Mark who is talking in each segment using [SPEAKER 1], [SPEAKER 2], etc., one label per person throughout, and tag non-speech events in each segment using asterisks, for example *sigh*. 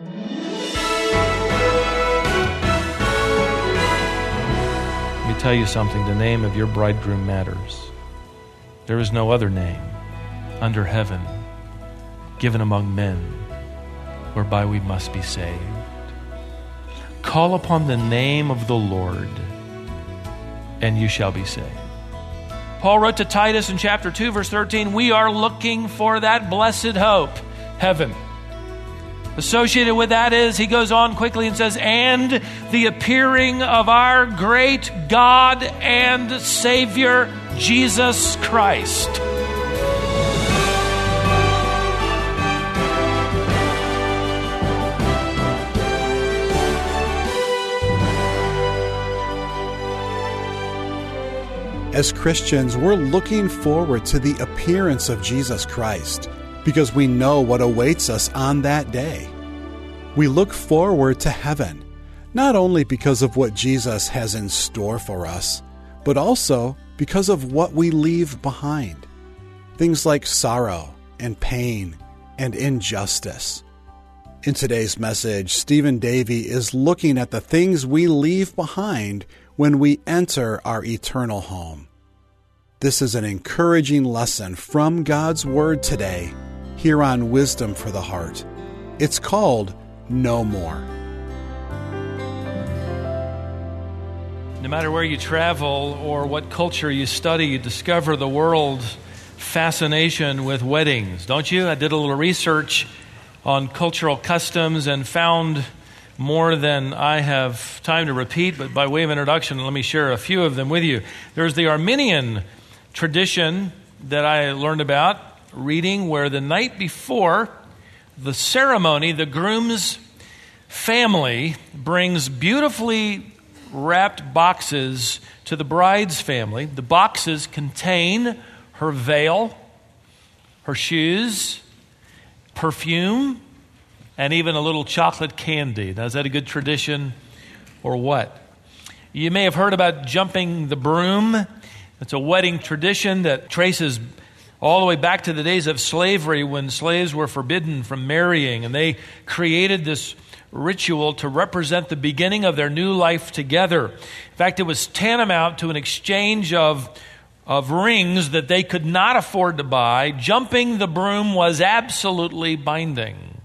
[SPEAKER 1] Let me tell you something the name of your bridegroom matters. There is no other name under heaven given among men whereby we must be saved. Call upon the name of the Lord, and you shall be saved. Paul wrote to Titus in chapter 2, verse 13, We are looking for that blessed hope, heaven. Associated with that is, he goes on quickly and says, and the appearing of our great God and Savior, Jesus Christ.
[SPEAKER 2] As Christians, we're looking forward to the appearance of Jesus Christ because we know what awaits us on that day. We look forward to heaven, not only because of what Jesus has in store for us, but also because of what we leave behind. Things like sorrow and pain and injustice. In today's message, Stephen Davey is looking at the things we leave behind when we enter our eternal home. This is an encouraging lesson from God's Word today here on Wisdom for the Heart. It's called No More.
[SPEAKER 1] No matter where you travel or what culture you study, you discover the world's fascination with weddings, don't you? I did a little research on cultural customs and found more than I have time to repeat, but by way of introduction, let me share a few of them with you. There's the Armenian tradition that I learned about reading where the night before the ceremony, the groom's family brings beautifully wrapped boxes to the bride's family. The boxes contain her veil, her shoes, perfume, and even a little chocolate candy. Now, is that a good tradition or what? You may have heard about jumping the broom. It's a wedding tradition that traces all the way back to the days of slavery when slaves were forbidden from marrying, and they created this ritual to represent the beginning of their new life together. In fact, it was tantamount to an exchange of, of rings that they could not afford to buy. Jumping the broom was absolutely binding.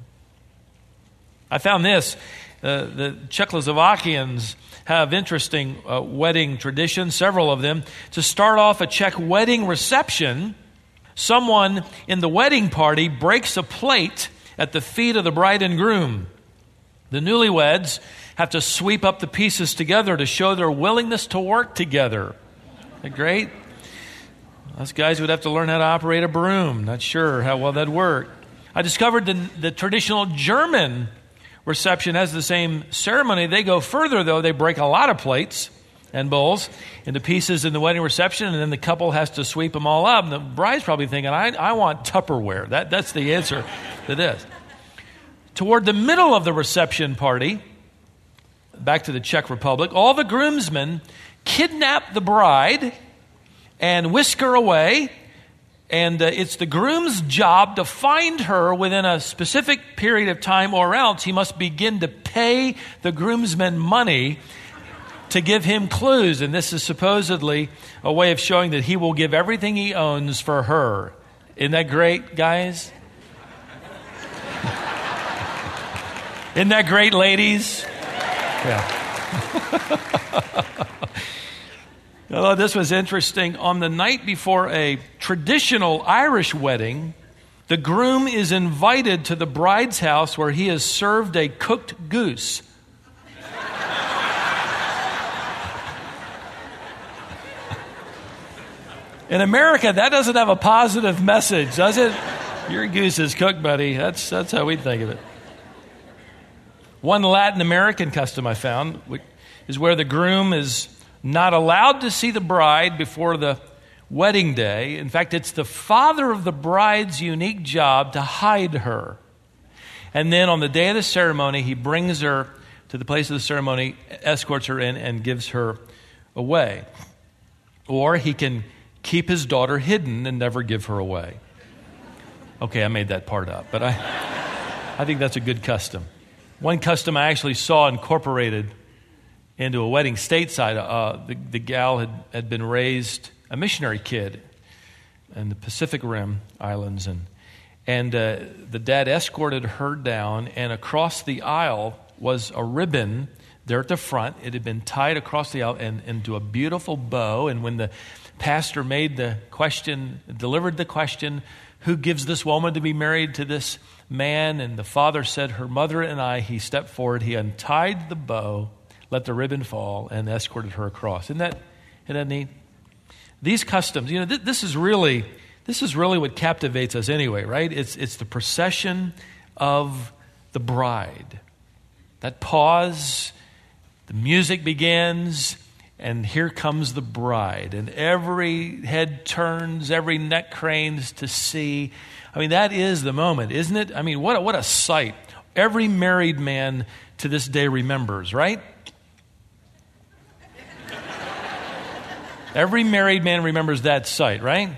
[SPEAKER 1] I found this uh, the Czechoslovakians have interesting uh, wedding traditions, several of them. To start off a Czech wedding reception, someone in the wedding party breaks a plate at the feet of the bride and groom. The newlyweds have to sweep up the pieces together to show their willingness to work together. Great? Us guys would have to learn how to operate a broom. Not sure how well that'd work. I discovered the, the traditional German reception has the same ceremony. They go further, though. They break a lot of plates and bowls into pieces in the wedding reception, and then the couple has to sweep them all up. And the bride's probably thinking, I, I want Tupperware. That, that's the answer to this. Toward the middle of the reception party, back to the Czech Republic, all the groomsmen kidnap the bride and whisk her away and uh, it's the groom's job to find her within a specific period of time, or else he must begin to pay the groomsmen money to give him clues. And this is supposedly a way of showing that he will give everything he owns for her. Isn't that great, guys? *laughs* Isn't that great, ladies? Yeah. *laughs* This was interesting, on the night before a traditional Irish wedding, the groom is invited to the bride's house where he is served a cooked goose. In America, that doesn't have a positive message, does it? Your goose is cooked, buddy. That's, that's how we think of it. One Latin American custom I found is where the groom is not allowed to see the bride before the wedding day. In fact, it's the father of the bride's unique job to hide her. And then on the day of the ceremony, he brings her to the place of the ceremony, escorts her in, and gives her away. Or he can keep his daughter hidden and never give her away. Okay, I made that part up, but I, *laughs* I think that's a good custom. One custom I actually saw incorporated into a wedding stateside. Uh, the, the gal had, had been raised a missionary kid in the Pacific Rim Islands, and, and uh, the dad escorted her down, and across the aisle was a ribbon there at the front. It had been tied across the aisle and into a beautiful bow, and when the pastor made the question, delivered the question, who gives this woman to be married to this man? And the father said, Her mother and I. He stepped forward, he untied the bow, let the ribbon fall, and escorted her across. Isn't that, isn't that neat? These customs, you know, th- this is really. This is really what captivates us anyway, right? It's, it's the procession of the bride. That pause, the music begins, and here comes the bride. And every head turns, every neck cranes to see. I mean, that is the moment, isn't it? I mean, what a, what a sight. Every married man to this day remembers, right? Every married man remembers that sight, right?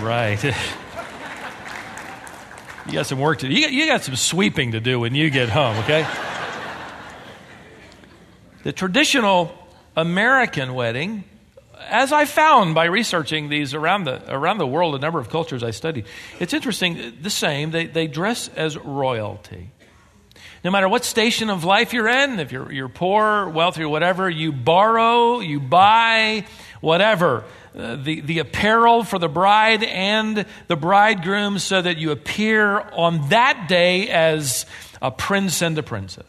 [SPEAKER 1] Right. *laughs* you got some work to do. You got, you got some sweeping to do when you get home, okay? the traditional American wedding, as I found by researching these around the, around the world, a number of cultures I studied, it's interesting, the same. They, they dress as royalty. No matter what station of life you're in, if you're, you're poor, wealthy, or whatever, you borrow, you buy, whatever. Uh, the, the apparel for the bride and the bridegroom so that you appear on that day as a prince and a princess.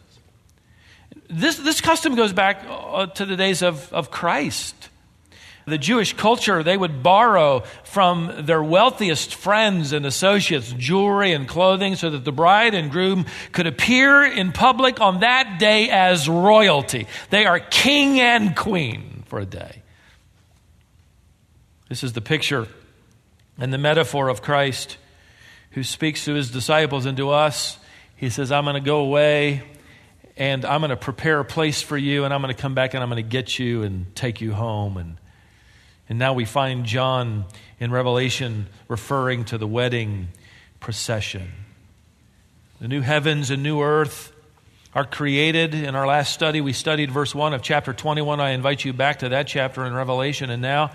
[SPEAKER 1] This, this custom goes back uh, to the days of, of Christ. The Jewish culture, they would borrow from their wealthiest friends and associates jewelry and clothing so that the bride and groom could appear in public on that day as royalty. They are king and queen for a day. This is the picture and the metaphor of Christ who speaks to his disciples and to us. He says, I'm going to go away and I'm going to prepare a place for you, and I'm going to come back and I'm going to get you and take you home. And, and now we find John in Revelation referring to the wedding procession. The new heavens and new earth are created. In our last study, we studied verse 1 of chapter 21. I invite you back to that chapter in Revelation. And now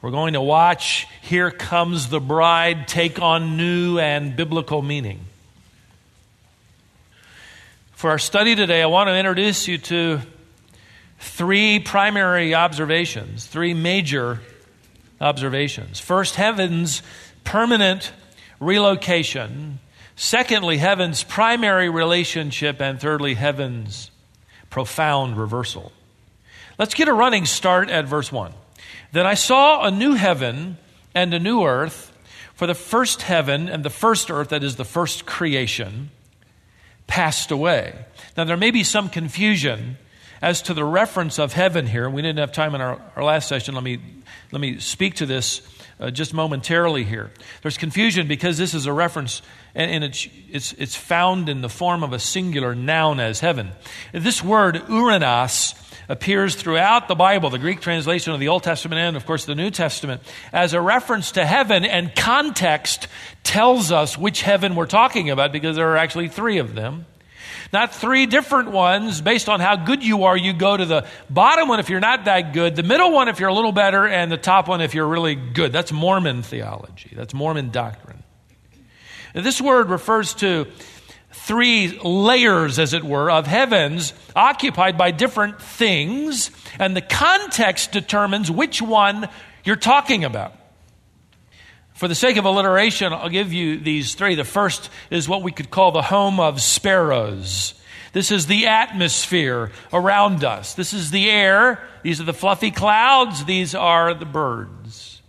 [SPEAKER 1] we're going to watch Here Comes the Bride take on new and biblical meaning. For our study today, I want to introduce you to three primary observations, three major observations. First, heaven's permanent relocation. Secondly, heaven's primary relationship. And thirdly, heaven's profound reversal. Let's get a running start at verse 1. Then I saw a new heaven and a new earth, for the first heaven and the first earth, that is the first creation, passed away. Now, there may be some confusion as to the reference of heaven here. We didn't have time in our, our last session. Let me, let me speak to this uh, just momentarily here. There's confusion because this is a reference, and, and it's, it's, it's found in the form of a singular noun as heaven. This word, uranos, appears throughout the Bible, the Greek translation of the Old Testament and, of course, the New Testament, as a reference to heaven, and context tells us which heaven we're talking about because there are actually three of them. Not three different ones based on how good you are. You go to the bottom one if you're not that good, the middle one if you're a little better, and the top one if you're really good. That's Mormon theology, that's Mormon doctrine. This word refers to three layers, as it were, of heavens occupied by different things, and the context determines which one you're talking about. For the sake of alliteration, I'll give you these three. The first is what we could call the home of sparrows. This is the atmosphere around us. This is the air. These are the fluffy clouds. These are the birds.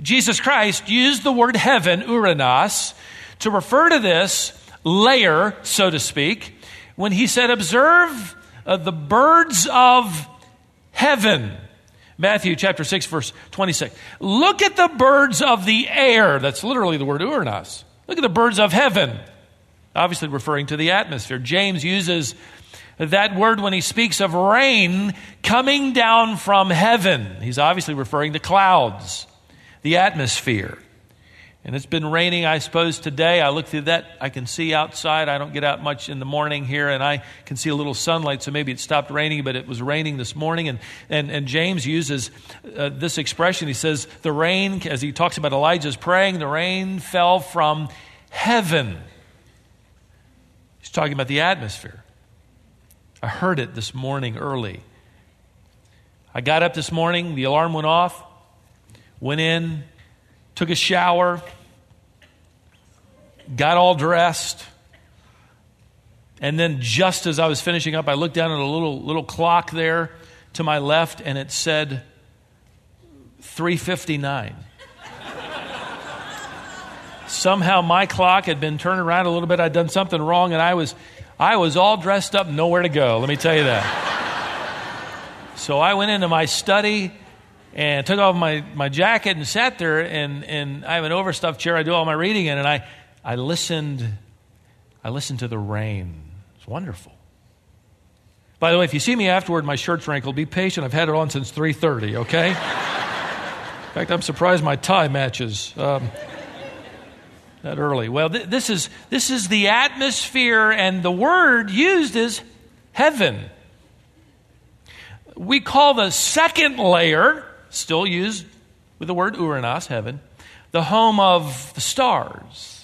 [SPEAKER 1] Jesus Christ used the word heaven, uranos, to refer to this layer, so to speak, when he said, Observe uh, the birds of heaven. Matthew chapter 6, verse 26. Look at the birds of the air. That's literally the word uranos. Look at the birds of heaven. Obviously referring to the atmosphere. James uses that word when he speaks of rain coming down from heaven. He's obviously referring to clouds, the atmosphere. And it's been raining, I suppose, today. I look through that. I can see outside. I don't get out much in the morning here, and I can see a little sunlight, so maybe it stopped raining, but it was raining this morning. And, and, and James uses uh, this expression. He says, The rain, as he talks about Elijah's praying, the rain fell from heaven. He's talking about the atmosphere. I heard it this morning early. I got up this morning, the alarm went off, went in, took a shower, got all dressed. And then just as I was finishing up, I looked down at a little, little clock there to my left and it said 359. Somehow my clock had been turned around a little bit. I'd done something wrong and I was, I was all dressed up, nowhere to go, let me tell you that. so I went into my study and took off my, my jacket and sat there and, and I have an overstuffed chair I do all my reading in and I, I listened, I listened to the rain. It's wonderful. By the way, if you see me afterward, my shirt's wrinkled. Be patient. I've had it on since 3:30. Okay. In fact, I'm surprised my tie matches um, that early. Well, th- this is this is the atmosphere, and the word used is heaven. We call the second layer, still used with the word uranos, heaven, the home of the stars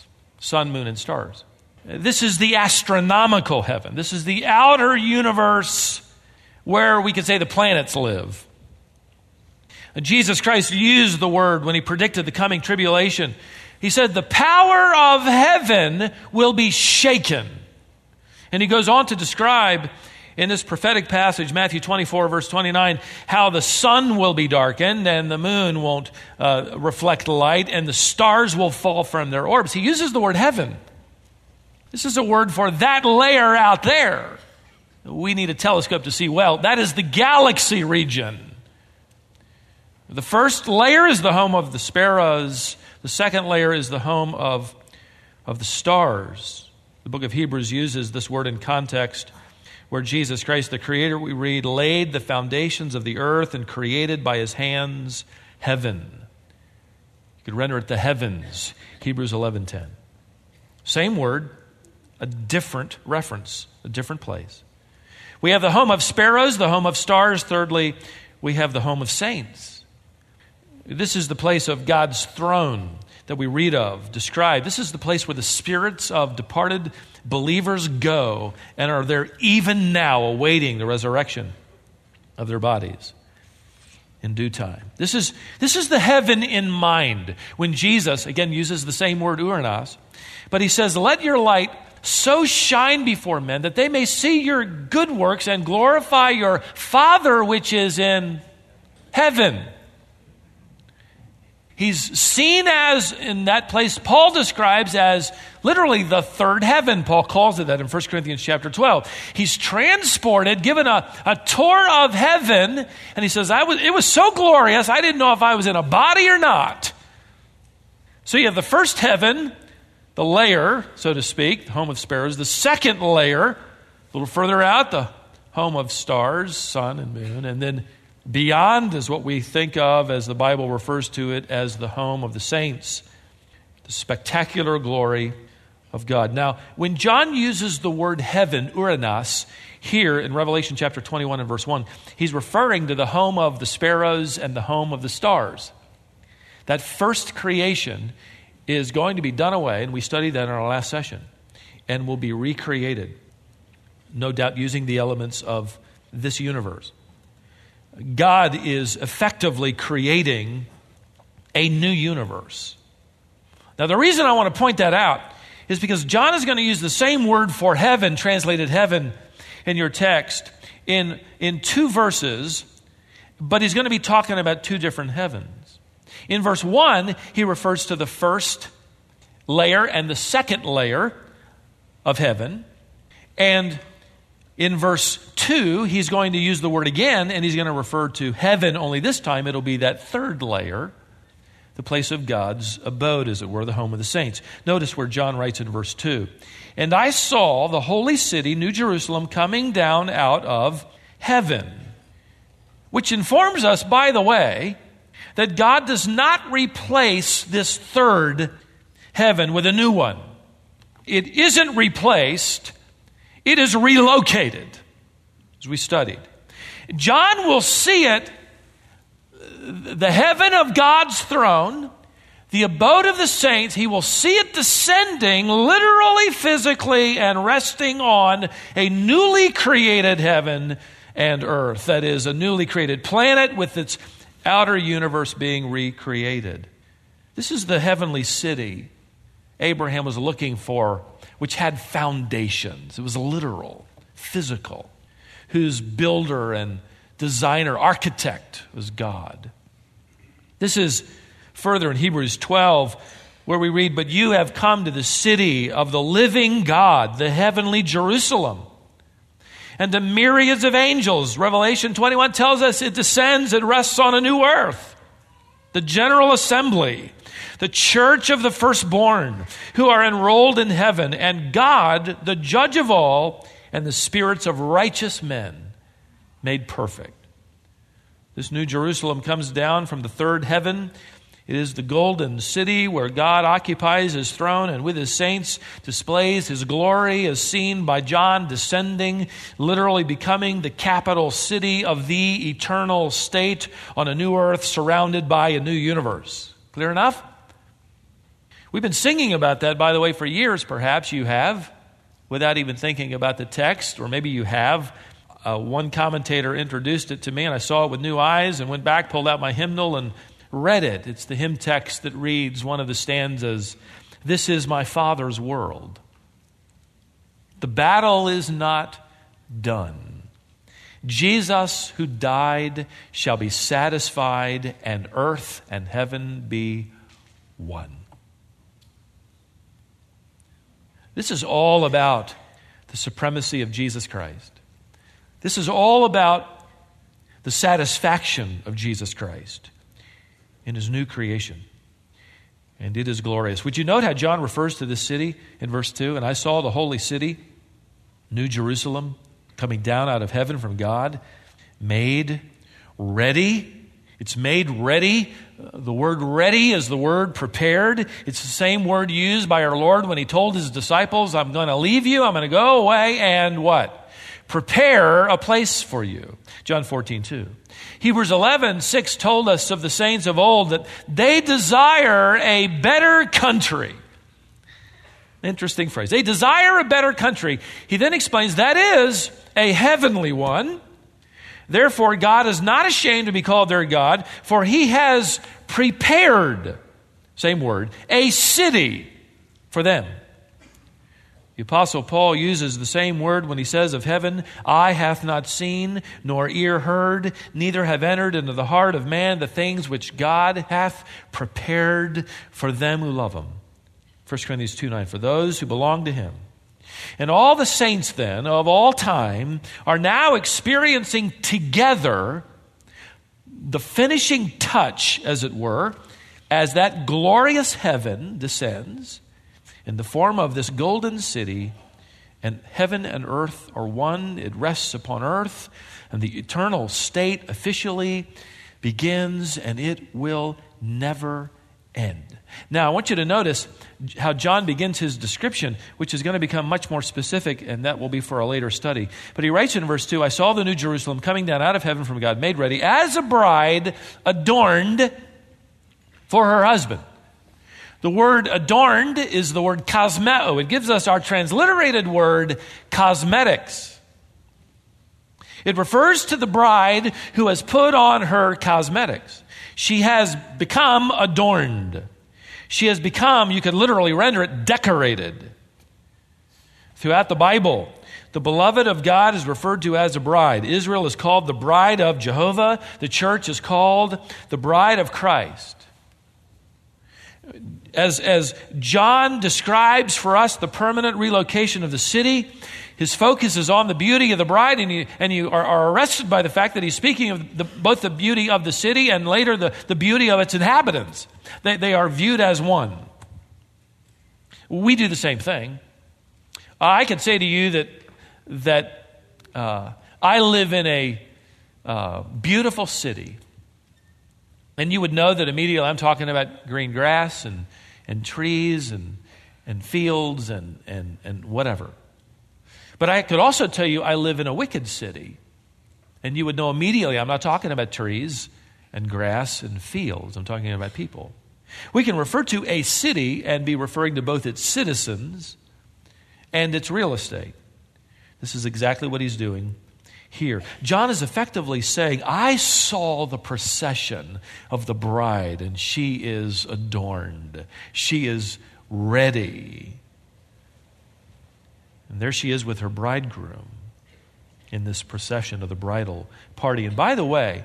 [SPEAKER 1] sun, moon, and stars. This is the astronomical heaven. This is the outer universe where we could say the planets live. Jesus Christ used the word when he predicted the coming tribulation. He said, The power of heaven will be shaken. And he goes on to describe in this prophetic passage, Matthew 24, verse 29, how the sun will be darkened and the moon won't uh, reflect light and the stars will fall from their orbs. He uses the word heaven. This is a word for that layer out there. We need a telescope to see well. That is the galaxy region. The first layer is the home of the sparrows, the second layer is the home of, of the stars. The book of Hebrews uses this word in context where Jesus Christ, the Creator, we read, laid the foundations of the earth and created by his hands heaven. You could render it the heavens, Hebrews 11.10. Same word, a different reference, a different place. We have the home of sparrows, the home of stars. Thirdly, we have the home of saints. This is the place of God's throne that we read of, described. This is the place where the spirits of departed believers go and are there even now awaiting the resurrection of their bodies in due time. This is, this is the heaven in mind when Jesus, again, uses the same word, uranos, but he says, Let your light so shine before men that they may see your good works and glorify your Father which is in heaven. He's seen as, in that place, Paul describes as literally the third heaven. Paul calls it that in 1 Corinthians chapter 12. He's transported, given a, a tour of heaven, and he says, I was, It was so glorious, I didn't know if I was in a body or not. So you have the first heaven, the layer, so to speak, the home of sparrows. The second layer, a little further out, the home of stars, sun and moon. And then Beyond is what we think of as the Bible refers to it as the home of the saints, the spectacular glory of God. Now, when John uses the word heaven, uranos, here in Revelation chapter 21 and verse 1, he's referring to the home of the sparrows and the home of the stars. That first creation is going to be done away, and we studied that in our last session, and will be recreated, no doubt using the elements of this universe. God is effectively creating a new universe. Now, the reason I want to point that out is because John is going to use the same word for heaven, translated heaven, in your text in, in two verses, but he's going to be talking about two different heavens. In verse 1, he refers to the first layer and the second layer of heaven. And in verse 2, he's going to use the word again, and he's going to refer to heaven, only this time it'll be that third layer, the place of God's abode, as it were, the home of the saints. Notice where John writes in verse 2 And I saw the holy city, New Jerusalem, coming down out of heaven, which informs us, by the way, that God does not replace this third heaven with a new one. It isn't replaced, it is relocated, as we studied. John will see it, the heaven of God's throne, the abode of the saints, he will see it descending literally, physically, and resting on a newly created heaven and earth. That is, a newly created planet with its outer universe being recreated. This is the heavenly city Abraham was looking for, which had foundations. It was literal, physical, whose builder and designer, architect was God. This is further in Hebrews 12, where we read, But you have come to the city of the living God, the heavenly Jerusalem, and to myriads of angels. Revelation 21 tells us it descends, it rests on a new earth. The general assembly, the church of the firstborn, who are enrolled in heaven, and God, the judge of all, and the spirits of righteous men made perfect. This new Jerusalem comes down from the third heaven it is the golden city where God occupies his throne and with his saints displays his glory, as seen by John descending, literally becoming the capital city of the eternal state on a new earth surrounded by a new universe. Clear enough? We've been singing about that, by the way, for years, perhaps you have, without even thinking about the text, or maybe you have. Uh, one commentator introduced it to me, and I saw it with new eyes and went back, pulled out my hymnal, and read it. It's the hymn text that reads one of the stanzas This is my Father's world. The battle is not done. Jesus, who died, shall be satisfied, and earth and heaven be one. This is all about the supremacy of Jesus Christ. This is all about the satisfaction of Jesus Christ in his new creation. And it is glorious. Would you note how John refers to this city in verse 2? And I saw the holy city, New Jerusalem, coming down out of heaven from God, made ready. It's made ready. The word ready is the word prepared. It's the same word used by our Lord when he told his disciples, I'm going to leave you, I'm going to go away, and what? Prepare a place for you. John 14, 2. Hebrews 11, 6 told us of the saints of old that they desire a better country. Interesting phrase. They desire a better country. He then explains that is a heavenly one. Therefore, God is not ashamed to be called their God, for he has prepared, same word, a city for them. The Apostle Paul uses the same word when he says of heaven, Eye hath not seen, nor ear heard, neither have entered into the heart of man the things which God hath prepared for them who love him. 1 Corinthians 2 9, for those who belong to him. And all the saints, then, of all time, are now experiencing together the finishing touch, as it were, as that glorious heaven descends in the form of this golden city, and heaven and earth are one. It rests upon earth, and the eternal state officially begins, and it will never end. Now, I want you to notice how John begins his description, which is going to become much more specific, and that will be for a later study. But he writes in verse 2 I saw the new Jerusalem coming down out of heaven from God, made ready as a bride adorned for her husband. The word adorned is the word cosmeo. It gives us our transliterated word cosmetics. It refers to the bride who has put on her cosmetics. She has become adorned. She has become, you could literally render it, decorated. Throughout the Bible, the beloved of God is referred to as a bride. Israel is called the bride of Jehovah. The church is called the bride of Christ as, as John describes for us the permanent relocation of the city, his focus is on the beauty of the bride, and you, and you are, are arrested by the fact that he's speaking of the, both the beauty of the city and later the, the beauty of its inhabitants. They, they are viewed as one. We do the same thing. I can say to you that, that uh, I live in a uh, beautiful city. And you would know that immediately I'm talking about green grass and and trees and, and fields and, and, and whatever. But I could also tell you I live in a wicked city. And you would know immediately I'm not talking about trees and grass and fields, I'm talking about people. We can refer to a city and be referring to both its citizens and its real estate. This is exactly what he's doing here. John is effectively saying, I saw the procession of the bride, and she is adorned, she is ready. And there she is with her bridegroom in this procession of the bridal party. And by the way,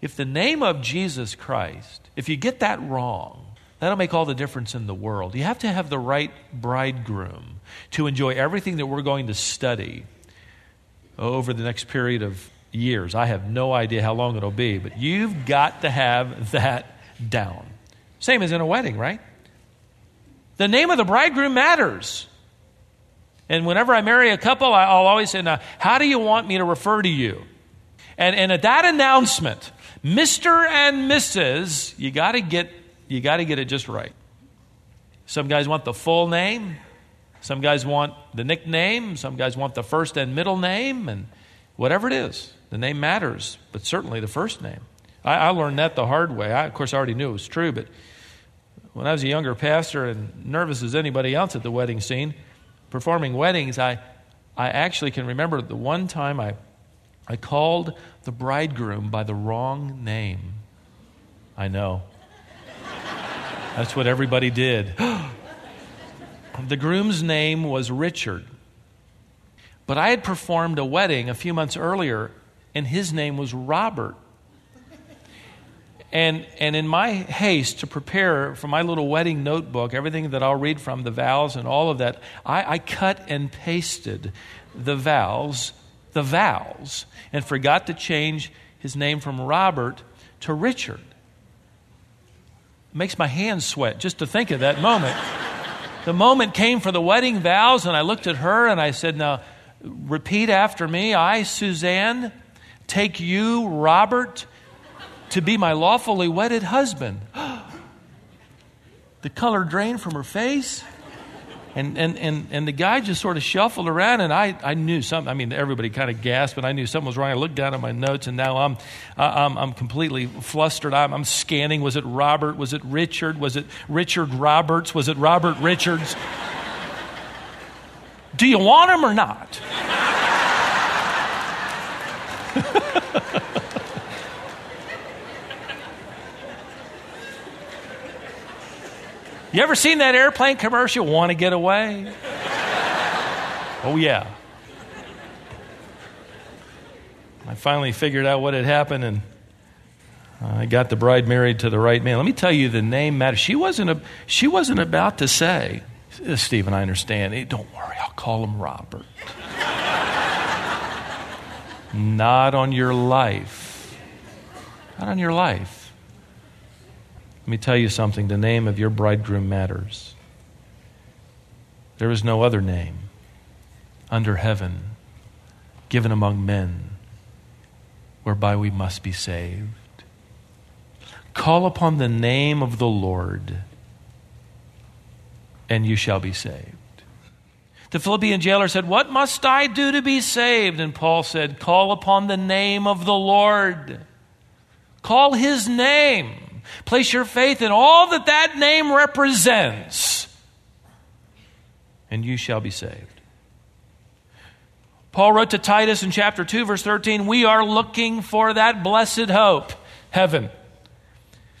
[SPEAKER 1] if the name of Jesus Christ, if you get that wrong, that'll make all the difference in the world. You have to have the right bridegroom to enjoy everything that we're going to study over the next period of years. I have no idea how long it'll be, but you've got to have that down. Same as in a wedding, right? The name of the bridegroom matters. And whenever I marry a couple, I'll always say, Now, how do you want me to refer to you? And, and at that announcement, Mr. and Mrs., you got to get you got to get it just right. Some guys want the full name. Some guys want the nickname. Some guys want the first and middle name, and whatever it is, the name matters, but certainly the first name. I, I learned that the hard way. I, of course, I already knew it was true, but when I was a younger pastor and nervous as anybody else at the wedding scene, performing weddings, I, I actually can remember the one time I, I called the bridegroom by the wrong name. I know. That's what everybody did. *gasps* the groom's name was Richard. But I had performed a wedding a few months earlier, and his name was Robert. And, and in my haste to prepare for my little wedding notebook, everything that I'll read from, the vows and all of that, I, I cut and pasted the vows, the vows, and forgot to change his name from Robert to Richard makes my hands sweat just to think of that moment. *laughs* the moment came for the wedding vows, and I looked at her and I said, Now, repeat after me. I, Suzanne, take you, Robert, to be my lawfully wedded husband. *gasps* the color drained from her face. And, and, and, and the guy just sort of shuffled around, and I, I knew something. I mean, everybody kind of gasped, and I knew something was wrong. I looked down at my notes, and now I'm, I'm, I'm completely flustered. I'm, I'm scanning. Was it Robert? Was it Richard? Was it Richard Roberts? Was it Robert Richards? *laughs* Do you want him or not? You ever seen that airplane commercial, Want to Get Away? oh, yeah. I finally figured out what had happened and I got the bride married to the right man. Let me tell you, the name matters. She wasn't, a, she wasn't about to say, Stephen, I understand. Hey, don't worry, I'll call him Robert. Not on your life. Not on your life. Let me tell you something the name of your bridegroom matters. There is no other name under heaven given among men whereby we must be saved. Call upon the name of the Lord, and you shall be saved. The Philippian jailer said, What must I do to be saved? And Paul said, Call upon the name of the Lord. Call his name. Place your faith in all that that name represents, and you shall be saved. Paul wrote to Titus in chapter 2, verse 13, We are looking for that blessed hope, heaven.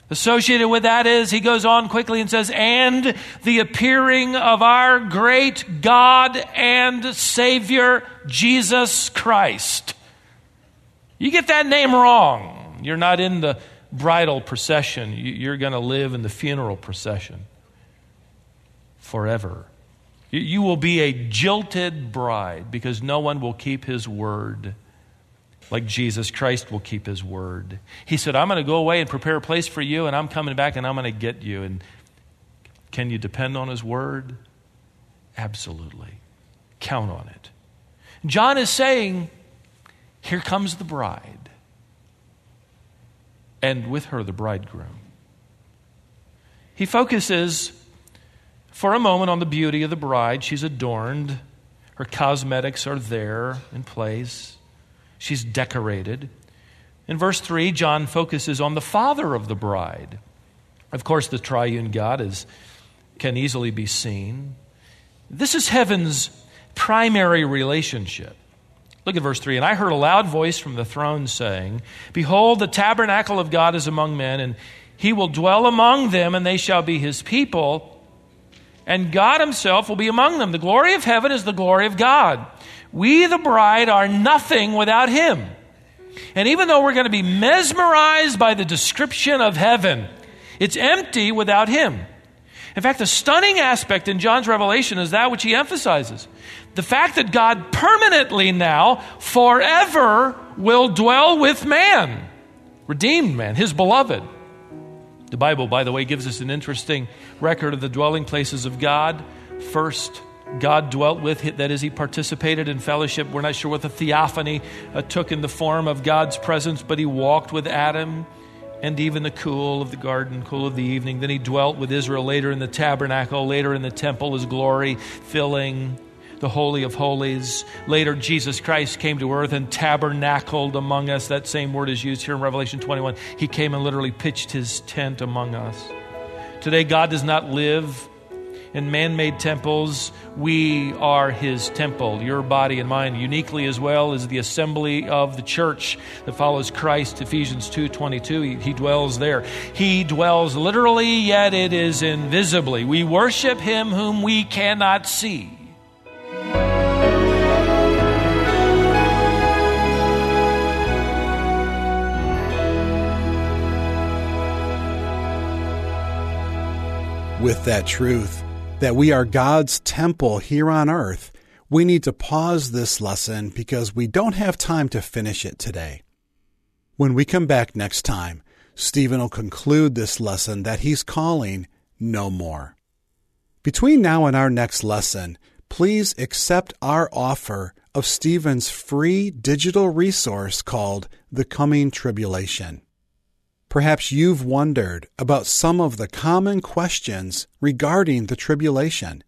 [SPEAKER 1] Associated with that is, he goes on quickly and says, and the appearing of our great God and Savior, Jesus Christ. You get that name wrong. You're not in the bridal procession, you're going to live in the funeral procession forever. You will be a jilted bride because no one will keep his word like Jesus Christ will keep his word. He said, I'm going to go away and prepare a place for you, and I'm coming back and I'm going to get you. And can you depend on his word? Absolutely. Count on it. John is saying, Here comes the bride and with her the bridegroom. He focuses for a moment on the beauty of the bride. She's adorned, her cosmetics are there in place, she's decorated. In verse 3, John focuses on the father of the bride. Of course, the triune God is, can easily be seen. This is heaven's primary relationship. Look at verse 3. And I heard a loud voice from the throne saying, Behold, the tabernacle of God is among men, and he will dwell among them, and they shall be his people, and God himself will be among them. The glory of heaven is the glory of God. We, the bride, are nothing without him. And even though we're going to be mesmerized by the description of heaven, it's empty without him. In fact, the stunning aspect in John's revelation is that which he emphasizes the fact that God permanently now, forever, will dwell with man, redeemed man, his beloved. The Bible, by the way, gives us an interesting record of the dwelling places of God. First, God dwelt with, that is, he participated in fellowship. We're not sure what the theophany uh, took in the form of God's presence, but he walked with Adam and even the cool of the garden, cool of the evening. Then he dwelt with Israel later in the tabernacle, later in the temple, his glory filling the Holy of Holies. Later, Jesus Christ came to earth and tabernacled among us. That same word is used here in Revelation 21. He came and literally pitched his tent among us. Today, God does not live in man made temples. We are his temple, your body and mine, uniquely as well as the assembly of the church that follows Christ, Ephesians 2 22. He, he dwells there. He dwells literally, yet it is invisibly. We worship him whom we cannot see.
[SPEAKER 2] With that truth, that we are God's temple here on earth, we need to pause this lesson because we don't have time to finish it today. When we come back next time, Stephen will conclude this lesson that he's calling No More. Between now and our next lesson, please accept our offer of Stephen's free digital resource called The Coming Tribulation. Perhaps you've wondered about some of the common questions regarding the tribulation.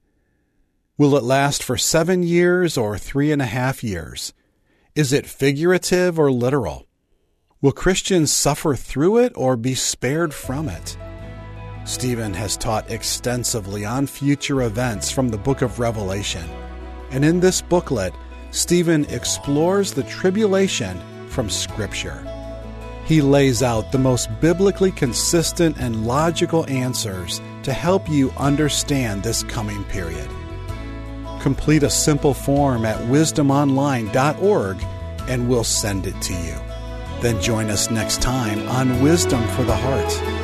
[SPEAKER 2] Will it last for seven years or three and a half years? Is it figurative or literal? Will Christians suffer through it or be spared from it? Stephen has taught extensively on future events from the book of Revelation. And in this booklet, Stephen explores the tribulation from Scripture. He lays out the most biblically consistent and logical answers to help you understand this coming period. Complete a simple form at wisdomonline.org and we'll send it to you. Then join us next time on Wisdom for the Heart.